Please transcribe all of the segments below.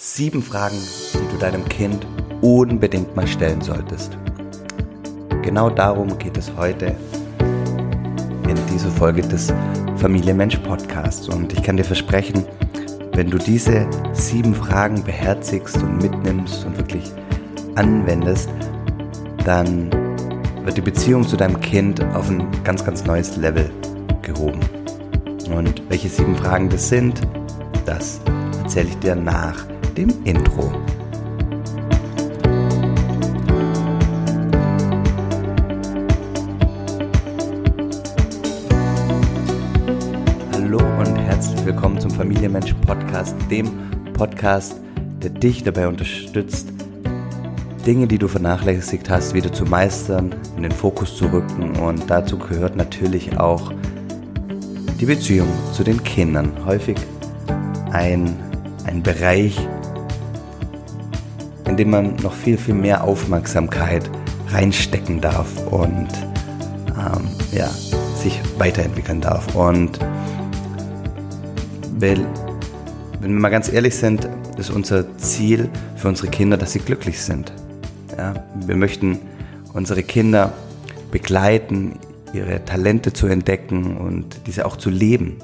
Sieben Fragen, die du deinem Kind unbedingt mal stellen solltest. Genau darum geht es heute in dieser Folge des Familienmensch Podcasts. Und ich kann dir versprechen, wenn du diese sieben Fragen beherzigst und mitnimmst und wirklich anwendest, dann wird die Beziehung zu deinem Kind auf ein ganz, ganz neues Level gehoben. Und welche sieben Fragen das sind, das erzähle ich dir nach dem Intro. Hallo und herzlich willkommen zum Familienmensch Podcast, dem Podcast, der dich dabei unterstützt, Dinge, die du vernachlässigt hast, wieder zu meistern, in den Fokus zu rücken. Und dazu gehört natürlich auch die Beziehung zu den Kindern. Häufig ein, ein Bereich, in dem man noch viel, viel mehr Aufmerksamkeit reinstecken darf und ähm, ja, sich weiterentwickeln darf. Und wenn wir mal ganz ehrlich sind, ist unser Ziel für unsere Kinder, dass sie glücklich sind. Ja, wir möchten unsere Kinder begleiten, ihre Talente zu entdecken und diese auch zu leben.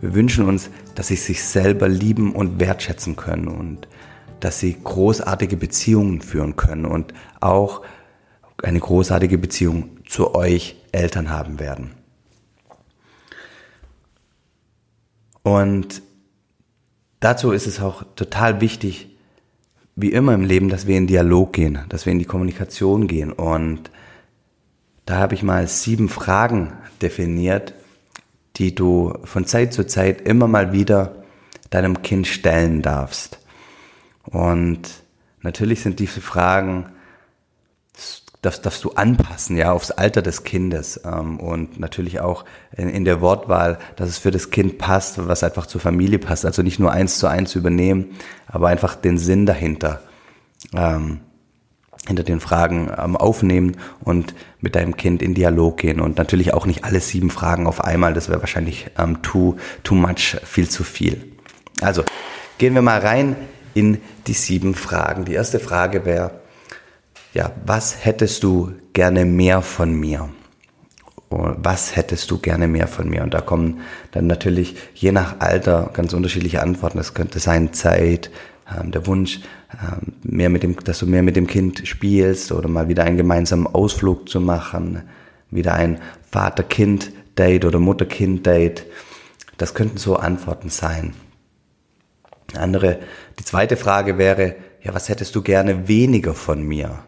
Wir wünschen uns, dass sie sich selber lieben und wertschätzen können und dass sie großartige Beziehungen führen können und auch eine großartige Beziehung zu euch Eltern haben werden. Und dazu ist es auch total wichtig, wie immer im Leben, dass wir in Dialog gehen, dass wir in die Kommunikation gehen. Und da habe ich mal sieben Fragen definiert, die du von Zeit zu Zeit immer mal wieder deinem Kind stellen darfst. Und natürlich sind diese Fragen, das darfst du anpassen, ja, aufs Alter des Kindes ähm, und natürlich auch in, in, der Wortwahl, dass es für das Kind passt, was einfach zur Familie passt. Also nicht nur eins zu eins übernehmen, aber einfach den Sinn dahinter, ähm, hinter den Fragen ähm, aufnehmen und mit deinem Kind in Dialog gehen und natürlich auch nicht alle sieben Fragen auf einmal. Das wäre wahrscheinlich ähm, too too much, viel zu viel. Also gehen wir mal rein in die sieben Fragen. Die erste Frage wäre, ja, was hättest du gerne mehr von mir? Was hättest du gerne mehr von mir? Und da kommen dann natürlich je nach Alter ganz unterschiedliche Antworten. Das könnte sein Zeit, ähm, der Wunsch, ähm, mehr mit dem, dass du mehr mit dem Kind spielst oder mal wieder einen gemeinsamen Ausflug zu machen, wieder ein Vater-Kind-Date oder Mutter-Kind-Date. Das könnten so Antworten sein. Andere, die zweite Frage wäre, ja, was hättest du gerne weniger von mir?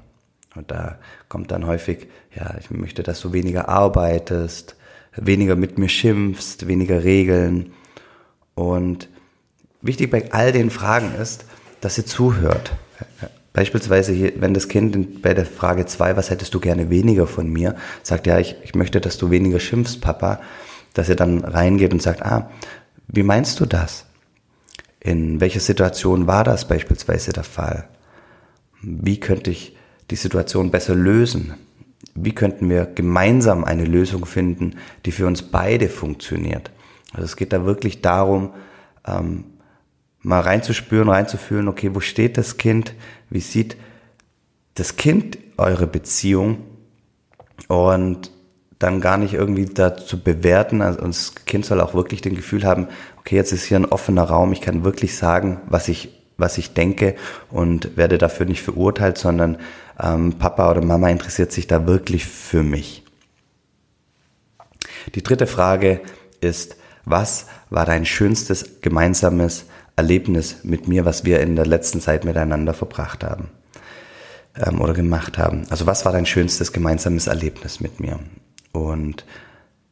Und da kommt dann häufig, ja, ich möchte, dass du weniger arbeitest, weniger mit mir schimpfst, weniger Regeln. Und wichtig bei all den Fragen ist, dass ihr zuhört. Beispielsweise, hier, wenn das Kind bei der Frage zwei, was hättest du gerne weniger von mir, sagt, ja, ich, ich möchte, dass du weniger schimpfst, Papa, dass ihr dann reingeht und sagt, ah, wie meinst du das? In welcher Situation war das beispielsweise der Fall? Wie könnte ich die Situation besser lösen? Wie könnten wir gemeinsam eine Lösung finden, die für uns beide funktioniert? Also es geht da wirklich darum, ähm, mal reinzuspüren, reinzufühlen, okay, wo steht das Kind? Wie sieht das Kind eure Beziehung? Und dann gar nicht irgendwie dazu bewerten. Also das Kind soll auch wirklich den Gefühl haben, okay, jetzt ist hier ein offener Raum, ich kann wirklich sagen, was ich, was ich denke und werde dafür nicht verurteilt, sondern ähm, Papa oder Mama interessiert sich da wirklich für mich. Die dritte Frage ist, was war dein schönstes gemeinsames Erlebnis mit mir, was wir in der letzten Zeit miteinander verbracht haben ähm, oder gemacht haben? Also was war dein schönstes gemeinsames Erlebnis mit mir? Und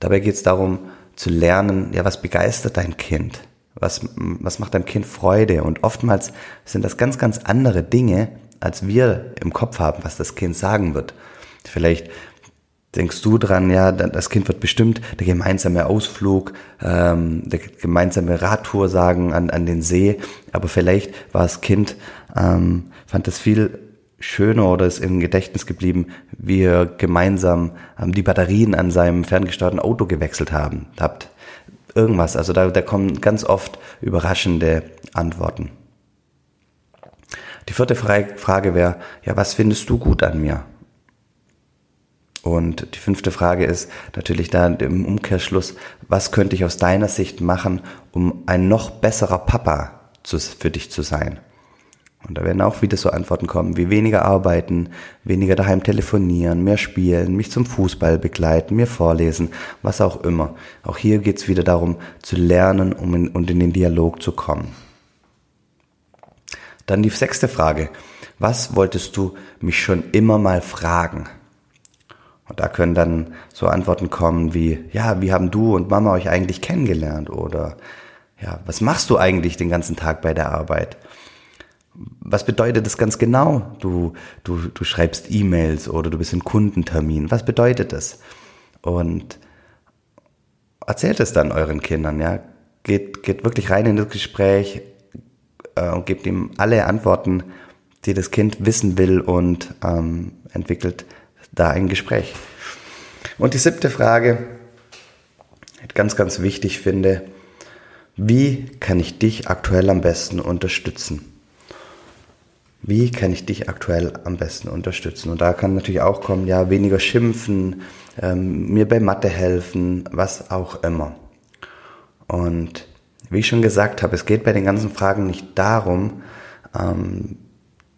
dabei geht es darum zu lernen, ja, was begeistert dein Kind? Was, was macht deinem Kind Freude? Und oftmals sind das ganz, ganz andere Dinge, als wir im Kopf haben, was das Kind sagen wird. Vielleicht denkst du dran, ja, das Kind wird bestimmt der gemeinsame Ausflug, ähm, der gemeinsame Radtour sagen an, an den See, aber vielleicht war das Kind, ähm, fand das viel schöner oder ist im Gedächtnis geblieben, wie ihr gemeinsam ähm, die Batterien an seinem ferngesteuerten Auto gewechselt haben, habt. Irgendwas, also da, da kommen ganz oft überraschende Antworten. Die vierte Frage wäre, ja, was findest du gut an mir? Und die fünfte Frage ist natürlich da im Umkehrschluss, was könnte ich aus deiner Sicht machen, um ein noch besserer Papa zu, für dich zu sein? Und da werden auch wieder so Antworten kommen, wie weniger arbeiten, weniger daheim telefonieren, mehr spielen, mich zum Fußball begleiten, mir vorlesen, was auch immer. Auch hier geht es wieder darum, zu lernen um in, und in den Dialog zu kommen. Dann die sechste Frage. Was wolltest du mich schon immer mal fragen? Und da können dann so Antworten kommen wie, ja, wie haben du und Mama euch eigentlich kennengelernt? Oder, ja, was machst du eigentlich den ganzen Tag bei der Arbeit? Was bedeutet das ganz genau? Du, du, du schreibst E-Mails oder du bist in Kundentermin. Was bedeutet das? Und erzählt es dann euren Kindern, ja. Geht, geht wirklich rein in das Gespräch äh, und gebt ihm alle Antworten, die das Kind wissen will und ähm, entwickelt da ein Gespräch. Und die siebte Frage, ganz, ganz wichtig finde, wie kann ich dich aktuell am besten unterstützen? Wie kann ich dich aktuell am besten unterstützen? Und da kann natürlich auch kommen, ja, weniger schimpfen, ähm, mir bei Mathe helfen, was auch immer. Und wie ich schon gesagt habe, es geht bei den ganzen Fragen nicht darum, ähm,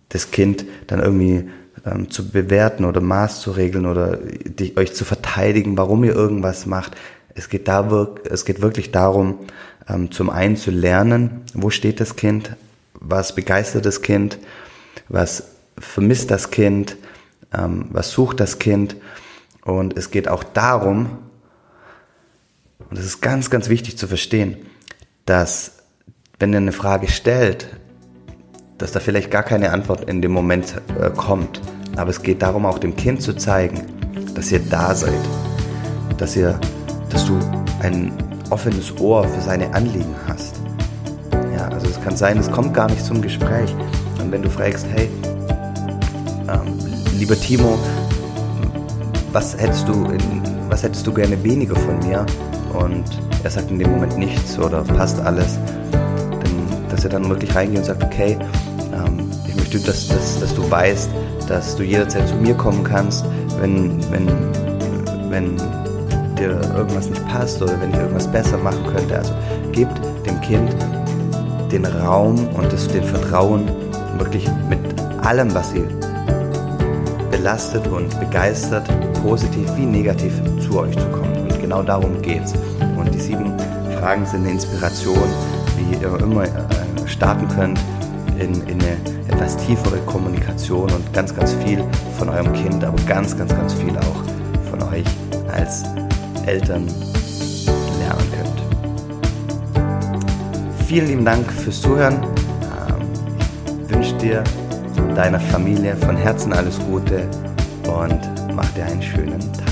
das Kind dann irgendwie ähm, zu bewerten oder Maß zu regeln oder die, euch zu verteidigen, warum ihr irgendwas macht. Es geht, da, es geht wirklich darum, ähm, zum einen zu lernen, wo steht das Kind, was begeistert das Kind, was vermisst das Kind, ähm, was sucht das Kind. Und es geht auch darum, und das ist ganz, ganz wichtig zu verstehen, dass wenn ihr eine Frage stellt, dass da vielleicht gar keine Antwort in dem Moment äh, kommt. Aber es geht darum, auch dem Kind zu zeigen, dass ihr da seid, dass ihr, dass du ein offenes Ohr für seine Anliegen hast. Ja, also es kann sein, es kommt gar nicht zum Gespräch. Und wenn du fragst, hey, ähm, lieber Timo, was hättest du in, was hättest du gerne weniger von mir? Und er sagt in dem Moment nichts oder passt alles, dann, dass er dann wirklich reingeht und sagt, okay, ähm, ich möchte, dass, dass, dass du weißt, dass du jederzeit zu mir kommen kannst, wenn, wenn, wenn dir irgendwas nicht passt oder wenn ich irgendwas besser machen könnte. Also gebt dem Kind den Raum und das, den Vertrauen, wirklich mit allem, was sie belastet und begeistert, positiv wie negativ zu euch zu kommen. Und genau darum geht's. Und die sieben Fragen sind eine Inspiration, wie ihr immer äh, starten könnt in, in eine etwas tiefere Kommunikation und ganz, ganz viel von eurem Kind, aber ganz, ganz, ganz viel auch von euch als Eltern lernen könnt. Vielen lieben Dank fürs Zuhören. Wünsche dir deiner Familie von Herzen alles Gute und mach dir einen schönen Tag.